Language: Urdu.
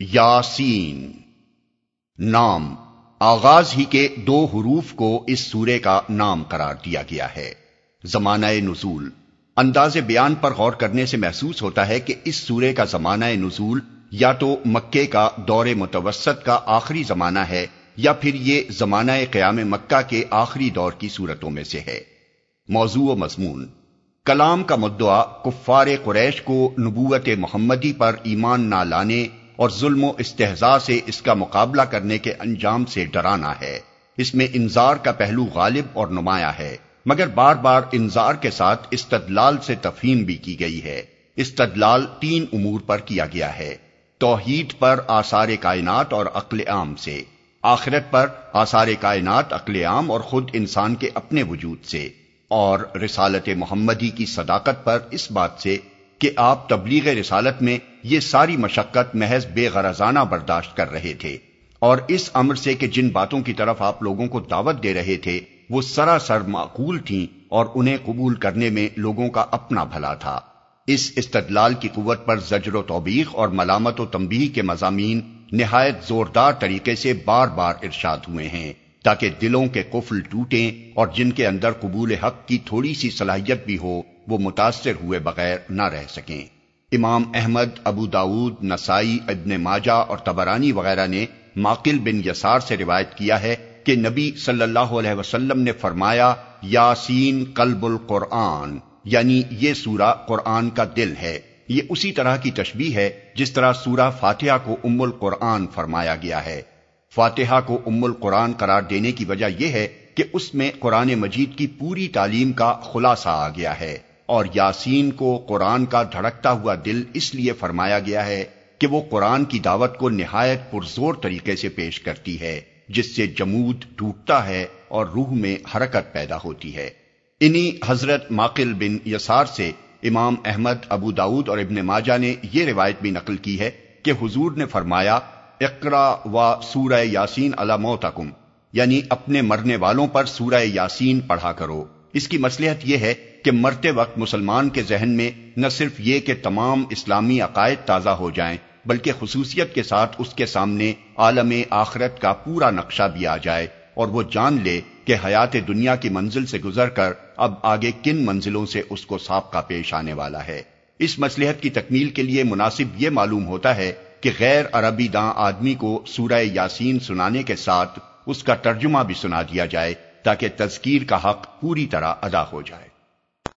یاسین۔ نام۔ آغاز ہی کے دو حروف کو اس سورے کا نام قرار دیا گیا ہے۔ زمانہ نزول۔ انداز بیان پر غور کرنے سے محسوس ہوتا ہے کہ اس سورے کا زمانہ نزول یا تو مکے کا دور متوسط کا آخری زمانہ ہے یا پھر یہ زمانہ قیام مکہ کے آخری دور کی صورتوں میں سے ہے۔ موضوع و مضمون۔ کلام کا مدعا کفار قریش کو نبوت محمدی پر ایمان نہ لانے اور ظلم و استحضاء سے اس کا مقابلہ کرنے کے انجام سے ڈرانا ہے۔ اس میں انذار کا پہلو غالب اور نمایاں ہے، مگر بار بار انذار کے ساتھ استدلال سے تفہیم بھی کی گئی ہے۔ استدلال تین امور پر کیا گیا ہے۔ توحید پر آثار کائنات اور عقل عام سے، آخرت پر آثار کائنات، عقل عام اور خود انسان کے اپنے وجود سے، اور رسالت محمدی کی صداقت پر اس بات سے کہ آپ تبلیغ رسالت میں یہ ساری مشقت محض بے غرضانہ برداشت کر رہے تھے۔ اور اس امر سے کہ جن باتوں کی طرف آپ لوگوں کو دعوت دے رہے تھے، وہ سراسر معقول تھیں اور انہیں قبول کرنے میں لوگوں کا اپنا بھلا تھا۔ اس استدلال کی قوت پر زجر و توبیخ اور ملامت و تنبیہ کے مضامین نہایت زوردار طریقے سے بار بار ارشاد ہوئے ہیں، تاکہ دلوں کے قفل ٹوٹیں اور جن کے اندر قبول حق کی تھوڑی سی صلاحیت بھی ہو، وہ متاثر ہوئے بغیر نہ رہ سکیں۔ امام احمد، ابو داود، نسائی، ابن ماجہ اور تبرانی وغیرہ نے ماقل بن یسار سے روایت کیا ہے کہ نبی صلی اللہ علیہ وسلم نے فرمایا، یاسین قلب القرآن یعنی یہ سورہ قرآن کا دل ہے۔ یہ اسی طرح کی تشبیح ہے جس طرح سورہ فاتحہ کو ام القرآن فرمایا گیا ہے۔ فاتحہ کو ام القرآن قرار دینے کی وجہ یہ ہے کہ اس میں قرآن مجید کی پوری تعلیم کا خلاصہ آ گیا ہے۔ اور یاسین کو قرآن کا دھڑکتا ہوا دل اس لیے فرمایا گیا ہے کہ وہ قرآن کی دعوت کو نہایت پرزور طریقے سے پیش کرتی ہے، جس سے جمود ٹوٹتا ہے اور روح میں حرکت پیدا ہوتی ہے۔ انہی حضرت ماقل بن یسار سے امام احمد، ابو داود اور ابن ماجہ نے یہ روایت بھی نقل کی ہے کہ حضور نے فرمایا اقرا و سورہ یاسین علامتکم یعنی اپنے مرنے والوں پر سورہ یاسین پڑھا کرو۔ اس کی مسلحت یہ ہے کہ مرتے وقت مسلمان کے ذہن میں نہ صرف یہ کہ تمام اسلامی عقائد تازہ ہو جائیں، بلکہ خصوصیت کے ساتھ اس کے سامنے عالم آخرت کا پورا نقشہ بھی آ جائے اور وہ جان لے کہ حیات دنیا کی منزل سے گزر کر اب آگے کن منزلوں سے اس کو سابقہ پیش آنے والا ہے۔ اس مسلحت کی تکمیل کے لیے مناسب یہ معلوم ہوتا ہے کہ غیر عربی داں آدمی کو سورہ یاسین سنانے کے ساتھ اس کا ترجمہ بھی سنا دیا جائے تاکہ تذکیر کا حق پوری طرح ادا ہو جائے۔